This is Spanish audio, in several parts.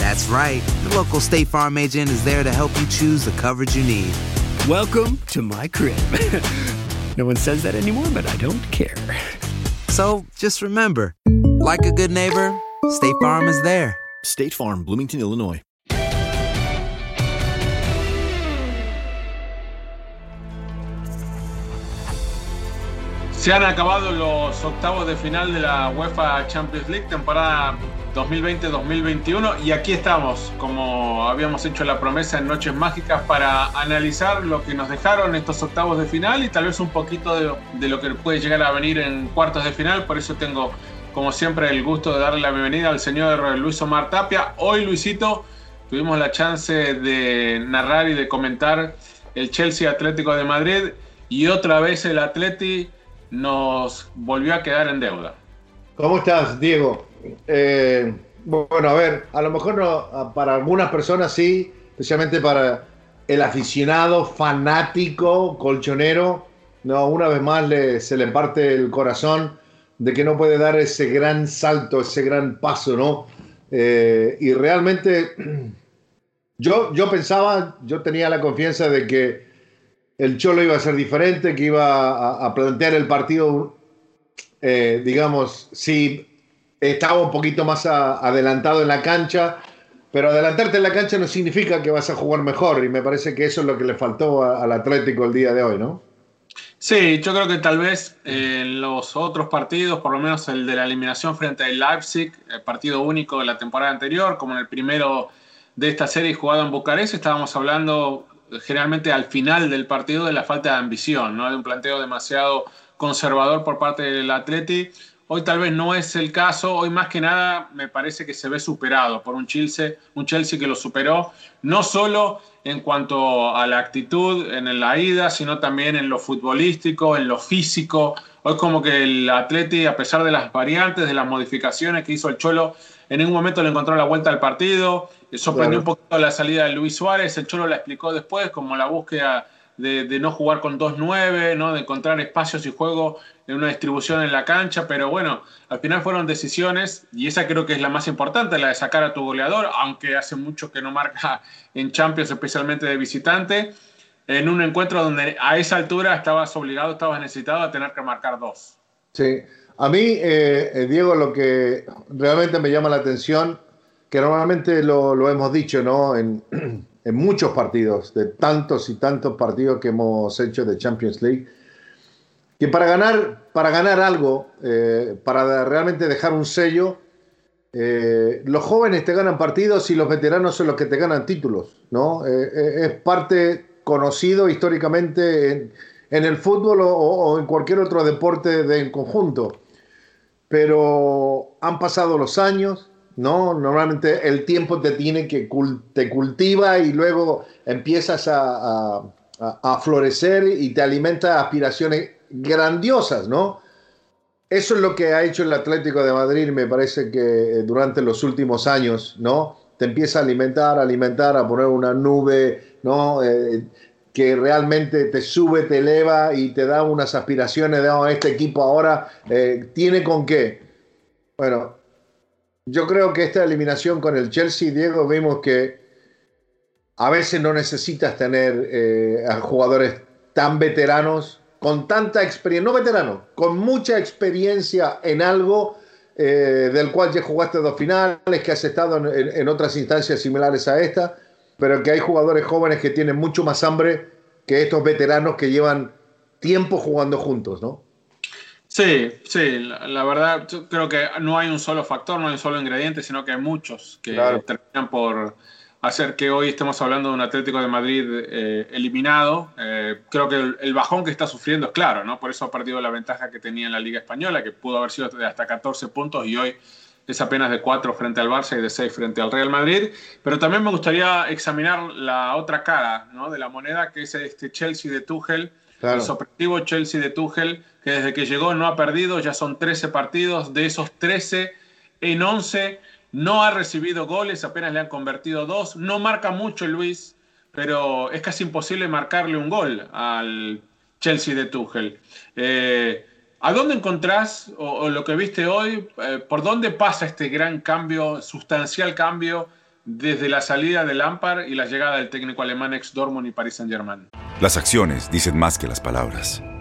That's right. The local State Farm agent is there to help you choose the coverage you need. Welcome to my crib. no one says that anymore, but I don't care. So just remember, like a good neighbor, State Farm is there. State Farm, Bloomington, Illinois. Se han acabado los octavos de final de la UEFA Champions League, temporada 2020-2021, y aquí estamos, como habíamos hecho la promesa en Noches Mágicas, para analizar lo que nos dejaron estos octavos de final y tal vez un poquito de, de lo que puede llegar a venir en cuartos de final. Por eso tengo, como siempre, el gusto de darle la bienvenida al señor Luis Omar Tapia. Hoy, Luisito, tuvimos la chance de narrar y de comentar el Chelsea Atlético de Madrid y otra vez el Atleti nos volvió a quedar en deuda. ¿Cómo estás, Diego? Eh, bueno, a ver, a lo mejor no, para algunas personas sí, especialmente para el aficionado fanático colchonero, no, una vez más le, se le parte el corazón de que no puede dar ese gran salto, ese gran paso, ¿no? Eh, y realmente yo, yo pensaba, yo tenía la confianza de que el Cholo iba a ser diferente, que iba a, plantear el partido, eh, digamos, sí, estaba un poquito más adelantado en la cancha, pero adelantarte en la cancha no significa que vas a jugar mejor, y me parece que eso es lo que le faltó al Atlético el día de hoy, ¿no? Sí, yo creo que tal vez eh, en los otros partidos, por lo menos el de la eliminación frente al Leipzig, el partido único de la temporada anterior, como en el primero de esta serie jugado en Bucarest, estábamos hablando eh, generalmente al final del partido de la falta de ambición, ¿no? de un planteo demasiado conservador por parte del Atleti. Hoy tal vez no es el caso, hoy más que nada me parece que se ve superado por un Chelsea, un Chelsea que lo superó, no solo en cuanto a la actitud en la ida, sino también en lo futbolístico, en lo físico. Hoy como que el Atleti, a pesar de las variantes, de las modificaciones que hizo el Cholo, en ningún momento le encontró la vuelta al partido. Sorprendió Claro. un poquito la salida de Luis Suárez, el Cholo la explicó después como la búsqueda de, de no jugar con 2-9, ¿no? de encontrar espacios y juego en una distribución en la cancha, pero bueno, al final fueron decisiones y esa creo que es la más importante, la de sacar a tu goleador, aunque hace mucho que no marca en Champions, especialmente de visitante, en un encuentro donde a esa altura estabas obligado, estabas necesitado a tener que marcar dos. Sí, a mí, eh, eh, Diego, lo que realmente me llama la atención, que normalmente lo, lo hemos dicho, ¿no? En, en muchos partidos, de tantos y tantos partidos que hemos hecho de Champions League, que para ganar, para ganar algo, eh, para realmente dejar un sello, eh, los jóvenes te ganan partidos y los veteranos son los que te ganan títulos, ¿no? Eh, eh, es parte conocido históricamente en, en el fútbol o, o en cualquier otro deporte de en conjunto. Pero han pasado los años, ¿no? Normalmente el tiempo te tiene que cul- te cultiva y luego empiezas a, a- florecer y te alimenta aspiraciones grandiosas, ¿no? eso es lo que ha hecho el Atlético de Madrid, me parece que eh, durante los últimos años, ¿no? Te empieza a alimentar, a alimentar, a poner una nube, ¿no? Eh, que realmente te sube, te eleva y te da unas aspiraciones de oh, este equipo ahora eh, tiene con qué. Bueno, yo creo que esta eliminación con el Chelsea, Diego, vimos que a veces no necesitas tener a jugadores tan veteranos con tanta experiencia, no veterano, con mucha experiencia en algo eh, del cual ya jugaste dos finales, que has estado en, otras instancias similares a esta, pero que hay jugadores jóvenes que tienen mucho más hambre que estos veteranos que llevan tiempo jugando juntos, ¿no? Sí, sí, la, verdad, yo creo que no hay un solo factor, no hay un solo ingrediente, sino que hay muchos que terminan por, hacer que hoy estemos hablando de un Atlético de Madrid eh, eliminado. Eh, creo que el, bajón que está sufriendo es claro, ¿no? Por eso ha perdido la ventaja que tenía en la Liga Española, que pudo haber sido de hasta 14 puntos y hoy es apenas de 4 frente al Barça y de 6 frente al Real Madrid. Pero también me gustaría examinar la otra cara ¿no? de la moneda, que es este Chelsea de Tuchel, el sorpresivo Chelsea de Tuchel, que desde que llegó no ha perdido, ya son 13 partidos, de esos 13 en 11 no ha recibido goles, apenas le han convertido dos. No marca mucho Luis, pero es casi imposible marcarle un gol al Chelsea de Tuchel. Eh, ¿A dónde encontrás, o, lo que viste hoy, eh, por dónde pasa este gran cambio, sustancial cambio, desde la salida del Lampard y la llegada del técnico alemán ex Dortmund y Paris Saint-Germain? Las acciones dicen más que las palabras.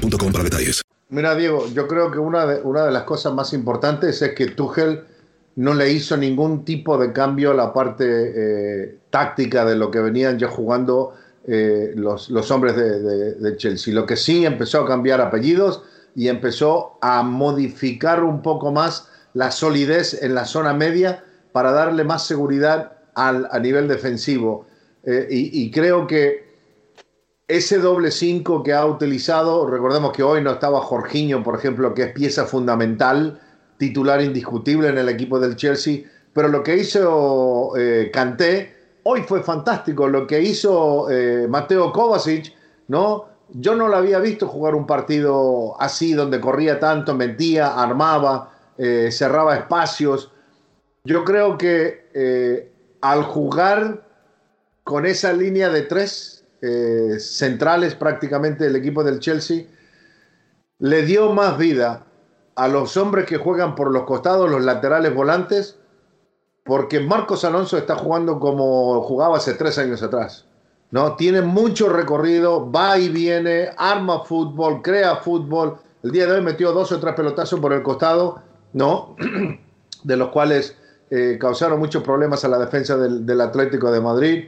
para detalles. Mira, Diego, yo creo que una de, una de las cosas más importantes es que Tuchel no le hizo ningún tipo de cambio a la parte eh, táctica de lo que venían ya jugando eh, los, los, hombres de, Chelsea. Lo que sí empezó a cambiar apellidos y empezó a modificar un poco más la solidez en la zona media para darle más seguridad al, a nivel defensivo. Eh, y creo que ese doble 5 que ha utilizado, recordemos que hoy no estaba Jorginho, por ejemplo, que es pieza fundamental, titular indiscutible en el equipo del Chelsea, pero lo que hizo eh, Kanté hoy fue fantástico, lo que hizo eh, Mateo Kovacic, ¿no? Yo no lo había visto jugar un partido así, donde corría tanto, mentía, armaba, eh, cerraba espacios. Yo creo que al jugar con esa línea de tres, eh, centrales prácticamente del equipo del Chelsea, le dio más vida a los hombres que juegan por los costados, los laterales volantes, porque Marcos Alonso está jugando como jugaba hace tres años atrás. ¿no? Tiene mucho recorrido, va y viene, arma fútbol, crea fútbol. El día de hoy metió dos o tres pelotazos por el costado ¿no? de los cuales eh, causaron muchos problemas a la defensa del, del Atlético de Madrid.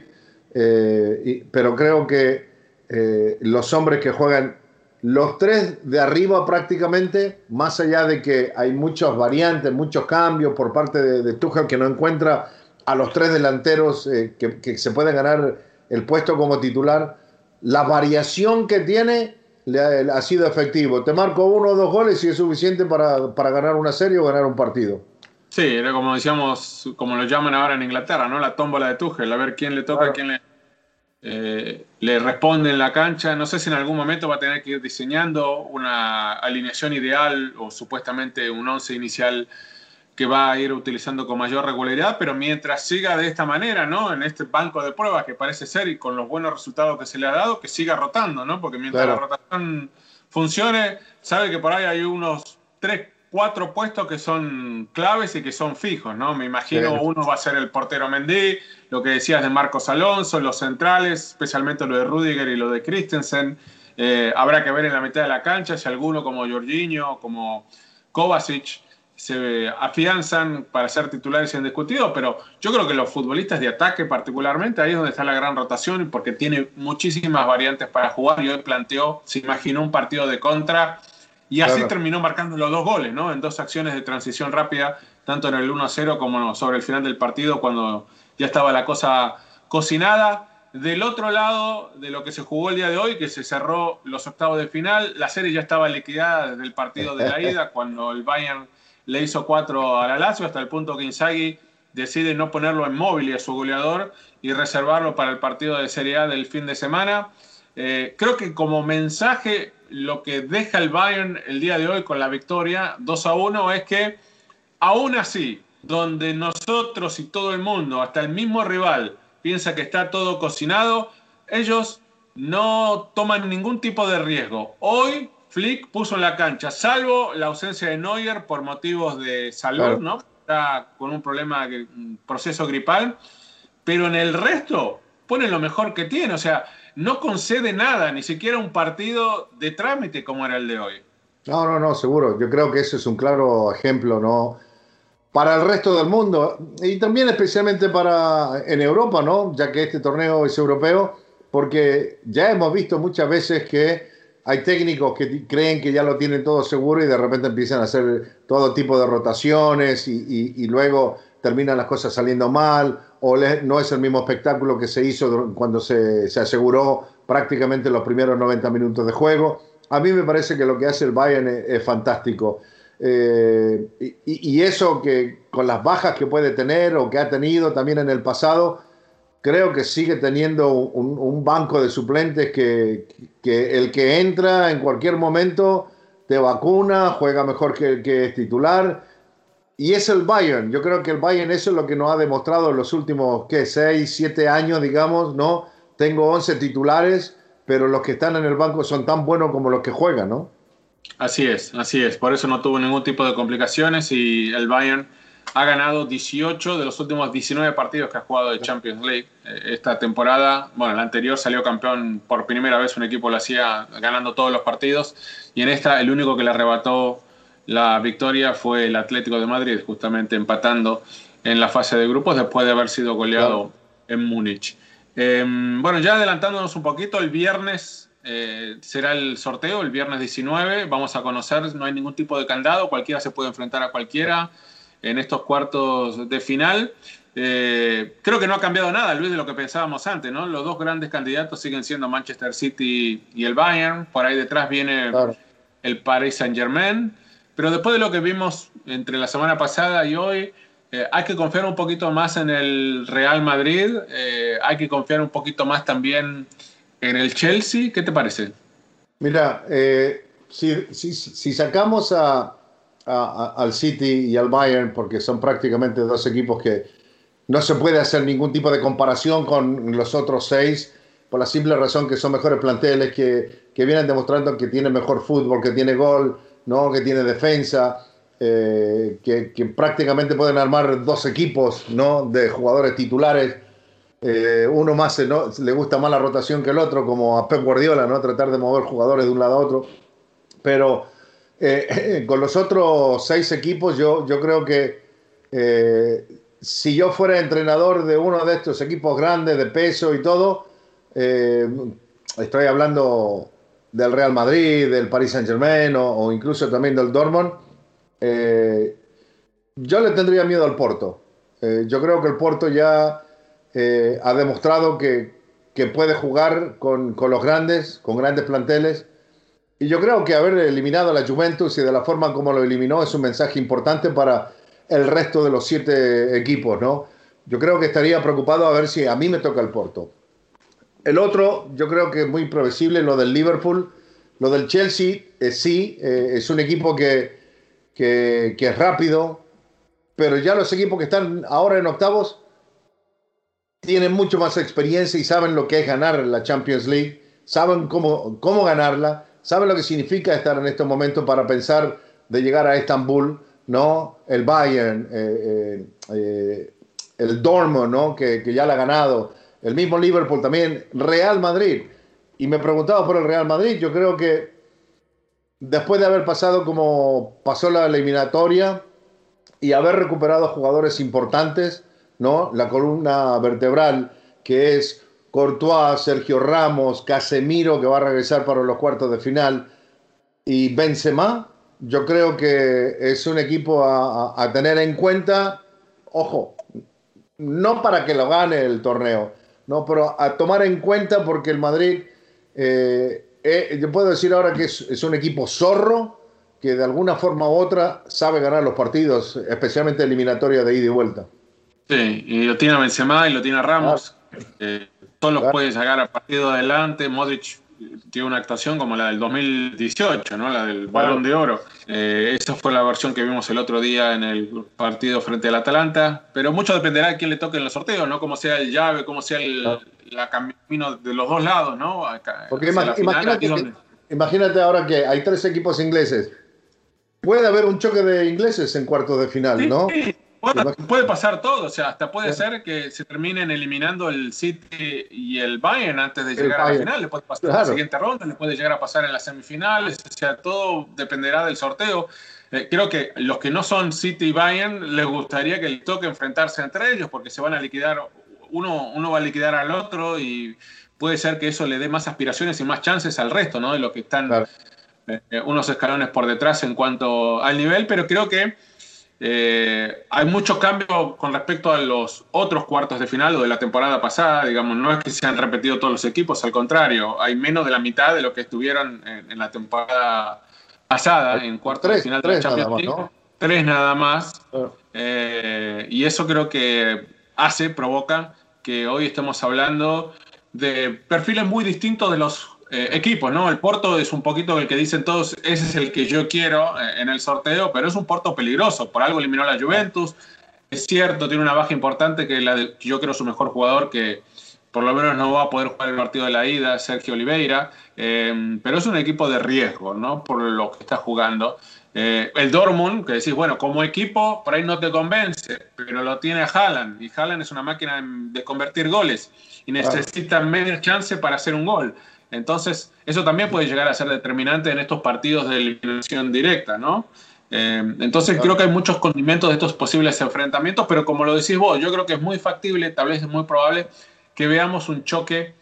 Eh, y, pero creo que eh, los hombres que juegan, los tres de arriba prácticamente, más allá de que hay muchas variantes, muchos cambios por parte de, de Tuchel que no encuentra a los tres delanteros eh, que, que, se pueden ganar el puesto como titular, la variación que tiene le ha, ha, sido efectivo. Te marco uno o dos goles y es suficiente para, para ganar una serie o ganar un partido. Sí, era como decíamos, como lo llaman ahora en Inglaterra, ¿no? La tómbola de Tuchel, a ver quién le toca, claro. quién le, eh, le responde en la cancha. No sé si en algún momento va a tener que ir diseñando una alineación ideal o supuestamente un once inicial que va a ir utilizando con mayor regularidad, pero mientras siga de esta manera, ¿no? En este banco de pruebas que parece ser y con los buenos resultados que se le ha dado, que siga rotando, ¿no? Porque mientras claro. la rotación funcione, sabe que por ahí hay unos tres, cuatro puestos que son claves y que son fijos, ¿no? Me imagino sí. uno va a ser el portero Mendy, lo que decías de Marcos Alonso, los centrales, especialmente lo de Rudiger y lo de Christensen. Eh, habrá que ver en la mitad de la cancha si alguno como Jorginho, como Kovacic, se afianzan para ser titulares indiscutidos, pero yo creo que los futbolistas de ataque particularmente, ahí es donde está la gran rotación, porque tiene muchísimas variantes para jugar y hoy planteó, se imaginó un partido de contra y así claro. terminó marcando los dos goles, ¿no? En dos acciones de transición rápida, tanto en el 1-0 como sobre el final del partido, cuando ya estaba la cosa cocinada. Del otro lado de lo que se jugó el día de hoy, que se cerró los octavos de final, la serie ya estaba liquidada desde el partido de la ida, cuando el Bayern le hizo cuatro a la Lazio, hasta el punto que Inzaghi decide no ponerlo en móvil y a su goleador y reservarlo para el partido de Serie A del fin de semana. Eh, creo que como mensaje lo que deja el Bayern el día de hoy con la victoria 2 a 1 es que aún así, donde nosotros y todo el mundo, hasta el mismo rival, piensa que está todo cocinado, ellos no toman ningún tipo de riesgo. Hoy Flick puso en la cancha, salvo la ausencia de Neuer por motivos de salud, claro. ¿no? Está con un problema, un proceso gripal, pero en el resto pone lo mejor que tiene, o sea, no concede nada, ni siquiera un partido de trámite como era el de hoy. No, no, no, seguro. Yo creo que ese es un claro ejemplo, ¿no? Para el resto del mundo y también especialmente para en Europa, ¿no? Ya que este torneo es europeo, porque ya hemos visto muchas veces que hay técnicos que creen que ya lo tienen todo seguro y de repente empiezan a hacer todo tipo de rotaciones y, y luego terminan las cosas saliendo mal o no es el mismo espectáculo que se hizo cuando se, se, aseguró prácticamente los primeros 90 minutos de juego. A mí me parece que lo que hace el Bayern es, fantástico. Eh, y, eso que con las bajas que puede tener o que ha tenido también en el pasado, creo que sigue teniendo un, un banco de suplentes que, que, el que entra en cualquier momento te vacuna, juega mejor que el que es titular. Y es el Bayern. Yo creo que el Bayern eso es lo que nos ha demostrado en los últimos, ¿qué? 6, 7 años, digamos, ¿no? Tengo 11 titulares, pero los que están en el banco son tan buenos como los que juegan, ¿no? Así es, así es. Por eso no tuvo ningún tipo de complicaciones y el Bayern ha ganado 18 de los últimos 19 partidos que ha jugado de Champions League. Eh, esta temporada, bueno, la anterior salió campeón por primera vez, un equipo lo hacía ganando todos los partidos, y en esta el único que le arrebató la victoria fue el Atlético de Madrid, justamente empatando en la fase de grupos después de haber sido goleado claro. en Múnich. Eh, bueno, ya adelantándonos un poquito, el viernes eh, será el sorteo, el viernes 19, vamos a conocer, no hay ningún tipo de candado, cualquiera se puede enfrentar a cualquiera en estos cuartos de final. Eh, creo que no ha cambiado nada, Luis, de lo que pensábamos antes, ¿no? Los dos grandes candidatos siguen siendo Manchester City y el Bayern. Por ahí detrás viene claro. el Paris Saint-Germain. Pero después de lo que vimos entre la semana pasada y hoy, eh, hay que confiar un poquito más en el Real Madrid. Eh, hay que confiar un poquito más también en el Chelsea. ¿Qué te parece? Mira, eh, si, si, si sacamos a, a, al City y al Bayern, porque son prácticamente dos equipos que no se puede hacer ningún tipo de comparación con los otros seis, por la simple razón que son mejores planteles, que, que vienen demostrando que tienen mejor fútbol, que tiene gol, ¿no? que tiene defensa, eh, que, prácticamente pueden armar dos equipos ¿no? de jugadores titulares. Eh, uno más ¿no? le gusta más la rotación que el otro, como a Pep Guardiola, ¿no? tratar de mover jugadores de un lado a otro. Pero Eh, con los otros seis equipos, yo, yo creo que eh, si yo fuera entrenador de uno de estos equipos grandes, de peso y todo, eh, estoy hablando del Real Madrid, del Paris Saint Germain o, incluso también del Dortmund, yo le tendría miedo al Porto. yo creo que el Porto ya ha demostrado que, que puede jugar con, con los grandes, con grandes planteles y yo creo que haber eliminado a la Juventus y de la forma como lo eliminó es un mensaje importante para el resto de los siete equipos, ¿no? Yo creo que estaría preocupado a ver si a mí me toca el Porto. El otro, yo creo que es muy previsible, lo del Liverpool. Lo del Chelsea, eh, sí, eh, es un equipo que, que, es rápido, pero ya los equipos que están ahora en octavos tienen mucho más experiencia y saben lo que es ganar la Champions League, saben cómo, cómo ganarla ¿Saben lo que significa estar en estos momentos para pensar de llegar a Estambul? ¿no? El Bayern, eh, eh, el Dortmund, ¿no? Que, que, ya la ha ganado, el mismo Liverpool también, Real Madrid. Y me preguntaba por el Real Madrid, yo creo que después de haber pasado como pasó la eliminatoria y haber recuperado jugadores importantes, ¿no? La columna vertebral que es Courtois, Sergio Ramos, Casemiro, que va a regresar para los cuartos de final, y Benzema, yo creo que es un equipo a, tener en cuenta, ojo, no para que lo gane el torneo, no, pero a tomar en cuenta porque el Madrid, eh, eh, yo puedo decir ahora que es, un equipo zorro, que de alguna forma u otra sabe ganar los partidos, especialmente eliminatoria de ida y vuelta. Sí, y lo tiene Benzema y lo tiene Ramos. Eh, Solo puede llegar a partido adelante. Modric tiene una actuación como la del 2018, ¿no? la del balón de oro. Eh, esa fue la versión que vimos el otro día en el partido frente al Atalanta. Pero mucho dependerá de quién le toque en los sorteos, ¿no? Cómo sea el llave, cómo sea el la camino de los dos lados, ¿no? Porque imagínate, imagínate ahora que hay tres equipos ingleses. Puede haber un choque de ingleses en cuartos de final, ¿no? Puede pasar todo, o sea, hasta puede ser que se terminen eliminando el City y el Bayern antes de llegar a la final, le puede pasar en la siguiente ronda, le puede llegar a pasar en las semifinales, o sea, todo dependerá del sorteo. Eh, creo que los que no son City y Bayern les gustaría que les toque enfrentarse entre ellos porque se van a liquidar, uno, uno va a liquidar al otro y puede ser que eso le dé más aspiraciones y más chances al resto, ¿no? De lo que están eh, unos escalones por detrás en cuanto al nivel, pero creo que eh, hay muchos cambios con respecto a los otros cuartos de final o de la temporada pasada. Digamos, no es que se han repetido todos los equipos, al contrario, hay menos de la mitad de lo que estuvieron en, la temporada pasada, en cuartos de final de la Champions League. Tres nada más. Eh, y eso creo que hace, provoca que hoy estemos hablando de perfiles muy distintos de los eh, equipos, ¿no? El Porto es un poquito el que dicen todos, ese es el que yo quiero eh, en el sorteo, pero es un Porto peligroso. Por algo eliminó a la Juventus. Es cierto, tiene una baja importante que la de, yo creo su mejor jugador que por lo menos no va a poder jugar el partido de la ida, Sergio Oliveira, eh, pero es un equipo de riesgo, ¿no? Por lo que está jugando. el Dortmund, que decís, bueno, como equipo, por ahí no te convence, pero lo tiene Haaland, y Haaland es una máquina de convertir goles, y necesita menos chance para hacer un gol. Entonces, eso también puede llegar a ser determinante en estos partidos de eliminación directa, ¿no? Eh, entonces, creo que hay muchos condimentos de estos posibles enfrentamientos, pero como lo decís vos, yo creo que es muy factible, tal vez es muy probable que veamos un choque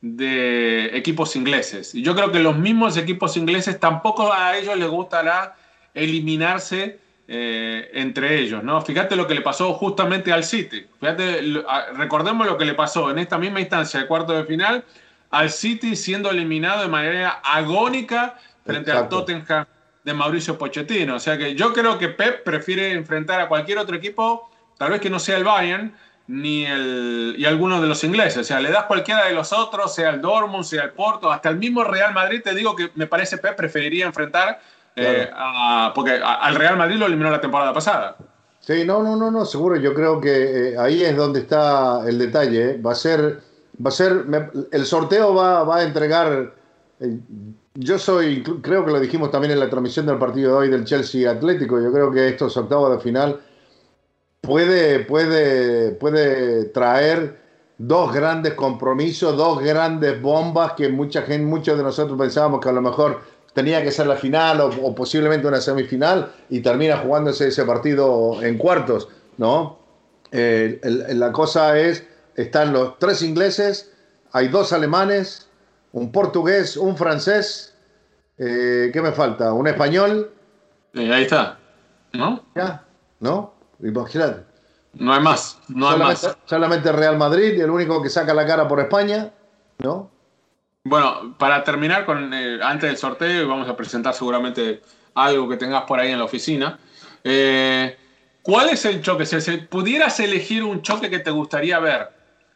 de equipos ingleses. Y yo creo que los mismos equipos ingleses tampoco a ellos les gustará eliminarse eh, entre ellos, ¿no? Fíjate lo que le pasó justamente al City. Fíjate, recordemos lo que le pasó en esta misma instancia de cuarto de final al City siendo eliminado de manera agónica frente al Tottenham de Mauricio Pochettino. O sea que yo creo que Pep prefiere enfrentar a cualquier otro equipo, tal vez que no sea el Bayern ni el, y alguno de los ingleses. O sea, le das cualquiera de los otros, sea el Dortmund, sea el Porto, hasta el mismo Real Madrid, te digo que me parece Pep preferiría enfrentar eh, a, porque al Real Madrid lo eliminó la temporada pasada. Sí, no, no, no, no, seguro. Yo creo que eh, ahí es donde está el detalle. ¿eh? Va a ser va a ser, el sorteo va, va a entregar, eh, yo soy, creo que lo dijimos también en la transmisión del partido de hoy del Chelsea Atlético, yo creo que estos octavos de final puede, puede, puede traer dos grandes compromisos, dos grandes bombas que mucha gente, muchos de nosotros pensábamos que a lo mejor tenía que ser la final o, posiblemente una semifinal y termina jugándose ese partido en cuartos, ¿no? Eh, la cosa es, están los tres ingleses, hay dos alemanes, un portugués, un francés, eh, ¿qué me falta? Un español, Eh, ahí está. ¿No? ya, ¿no? Imagínate. No hay más. No hay más. solamente Real Madrid, el único que saca la cara por España, ¿no? Bueno, para terminar con eh, antes del sorteo, vamos a presentar seguramente algo que tengas por ahí en la oficina. eh, ¿Cuál es el choque? Si si pudieras elegir un choque que te gustaría ver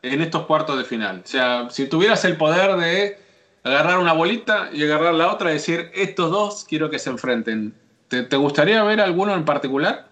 en estos cuartos de final. O sea, si tuvieras el poder de agarrar una bolita y agarrar la otra y decir, estos dos quiero que se enfrenten. ¿Te, te gustaría ver alguno en particular?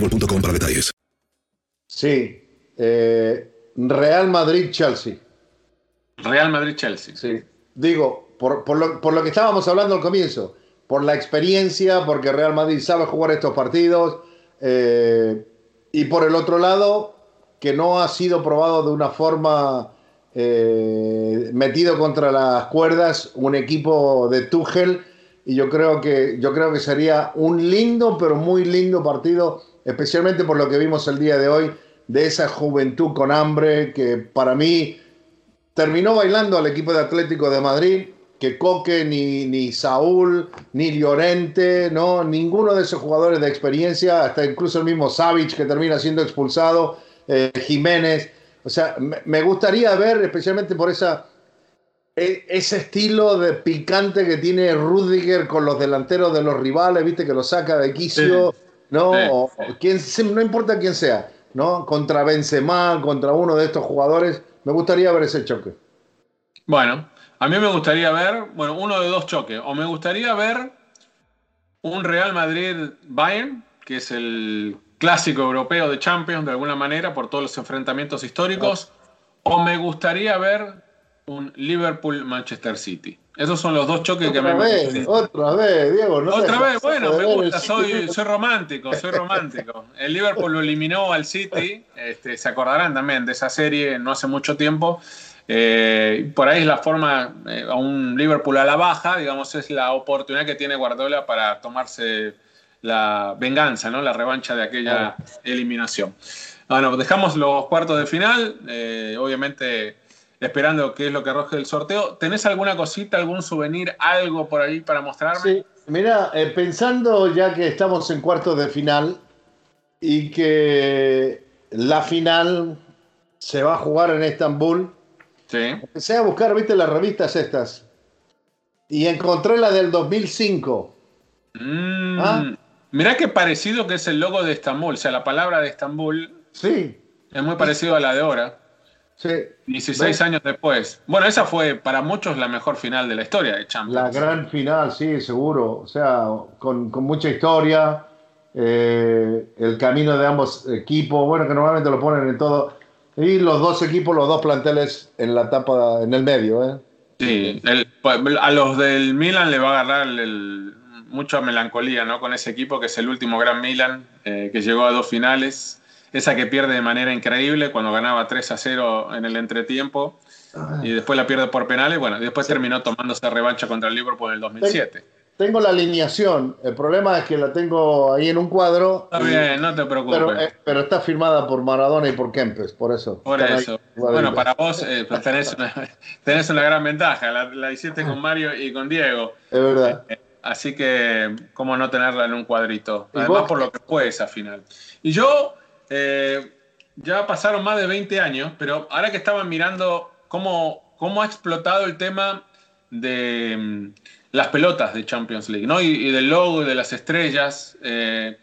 boostmobile.com para detalles. Sí. eh, Real Madrid-Chelsea. Real Madrid-Chelsea. Sí. Digo, por, por lo, por lo que estábamos hablando al comienzo, por la experiencia, porque Real Madrid sabe jugar estos partidos, eh, y por el otro lado, que no ha sido probado de una forma eh, metido contra las cuerdas un equipo de Tuchel, y yo creo que yo creo que sería un lindo, pero muy lindo partido, especialmente por lo que vimos el día de hoy, de esa juventud con hambre que para mí terminó bailando al equipo de Atlético de Madrid, que Coque, ni, ni Saúl, ni Llorente, no, ninguno de esos jugadores de experiencia, hasta incluso el mismo Savic que termina siendo expulsado, eh, Jiménez. O sea, me, gustaría ver, especialmente por esa, e- ese estilo de picante que tiene Rudiger con los delanteros de los rivales, viste, que lo saca de quicio. ¿No? Sí. O- quien, no importa quién sea, ¿no? Contra Benzema, contra uno de estos jugadores, me gustaría ver ese choque. Bueno, a mí me gustaría ver, bueno, uno de dos choques. O me gustaría ver un Real Madrid-Bayern, que es el clásico europeo de Champions de alguna manera por todos los enfrentamientos históricos. O me gustaría ver un Liverpool-Manchester City. Esos son los dos choques que me vez, otra vez, Diego. no Otra vez, bueno, me gusta, soy romántico, soy romántico. El Liverpool lo eliminó al City, este, se acordarán también de esa serie no hace mucho tiempo. Eh, por ahí es la forma, eh, a un Liverpool a la baja, digamos, es la oportunidad que tiene Guardiola para tomarse la venganza, ¿no? la revancha de aquella eliminación. Bueno, dejamos los cuartos de final, eh, obviamente esperando qué es lo que arroje el sorteo. ¿Tenés alguna cosita, algún souvenir, algo por ahí para mostrarme? Sí, mira, eh, pensando ya que estamos en cuartos de final y que la final se va a jugar en Estambul, Sí. empecé a buscar, viste, las revistas estas. y encontré la del 2005. Mm, ¿Ah? Mirá qué parecido que es el logo de Estambul. O sea, la palabra de Estambul Sí, es muy parecido a la de ahora. Sí. 16 ¿Ves? años después. Bueno, esa fue para muchos la mejor final de la historia de Champions. La gran final, sí, seguro. O sea, con, con mucha historia. eh, el camino de ambos equipos, bueno, que normalmente lo ponen en todo. Y los dos equipos, los dos planteles en la etapa, en el medio, ¿eh? Sí, el- a los del Milan le va a agarrar el- mucha melancolía ¿no? con ese equipo que es el último gran Milan, eh, que llegó a dos finales. Esa que pierde de manera increíble cuando ganaba 3 a 0 en el entretiempo y después la pierde por penales. Bueno, después terminó tomándose revancha contra el Liverpool en el 2007. Tengo la alineación. El problema es que la tengo ahí en un cuadro. Está y- bien, no te preocupes. pero, eh, pero está firmada por Maradona y por Kempes, por eso. Por ahí eso. Bueno, para vos eh, tenés, una, tenés una gran ventaja. La, la hiciste con Mario y con Diego. Es verdad. Eh, Así que, ¿cómo no tenerla en un cuadrito? ¿Y Además, por lo que fue esa final. Y yo, eh, ya pasaron más de 20 años, pero ahora que estaban mirando cómo, cómo ha explotado el tema de mm, las pelotas de Champions League, ¿no? Y, y del logo y de las estrellas, eh,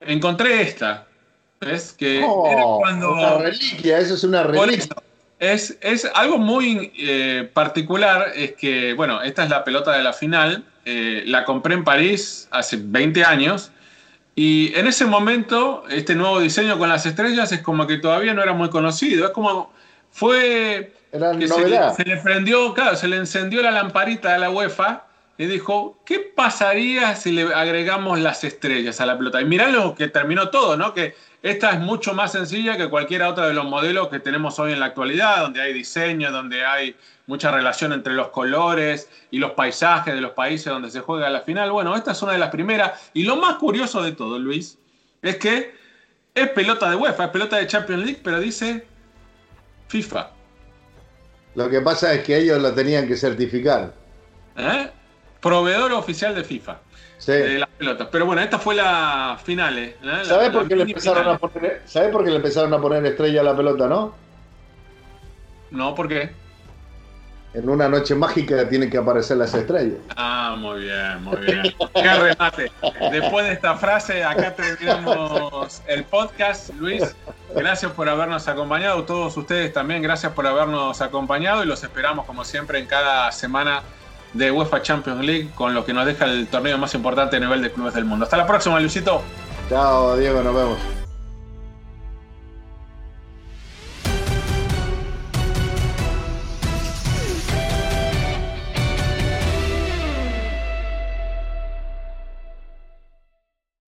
encontré esta. ¿Ves? Que Oh, era cuando. Una reliquia, eso es una reliquia. eso. Es, es algo muy eh, particular, es que, bueno, esta es la pelota de la final, eh, la compré en París hace 20 años y en ese momento este nuevo diseño con las estrellas es como que todavía no era muy conocido, es como fue Era que se le, novedad. se le prendió, claro, se le encendió la lamparita de la UEFA y dijo, ¿qué pasaría si le agregamos las estrellas a la pelota? Y mirá lo que terminó todo, ¿no? Que esta es mucho más sencilla que cualquiera otra de los modelos que tenemos hoy en la actualidad, donde hay diseño, donde hay mucha relación entre los colores y los paisajes de los países donde se juega la final. Bueno, esta es una de las primeras. Y lo más curioso de todo, Luis, es que es pelota de UEFA, es pelota de Champions League, pero dice FIFA. Lo que pasa es que ellos la tenían que certificar. ¿eh? Proveedor oficial de FIFA. Sí. De las pelotas. Pero bueno, esta fue la final. ¿eh? La- ¿Sabes la por, qué le empezaron final. a poner, ¿Sabes por qué le empezaron a poner estrella a la pelota, no? No, ¿por qué? En una noche mágica tienen que aparecer las estrellas. Ah, muy bien, muy bien. Qué remate. Después de esta frase, acá terminamos el podcast. Luis, gracias por habernos acompañado. Todos ustedes también, gracias por habernos acompañado y los esperamos como siempre en cada semana de UEFA Champions League con lo que nos deja el torneo más importante a nivel de clubes del mundo. Hasta la próxima, Luisito. Chao, Diego, nos vemos.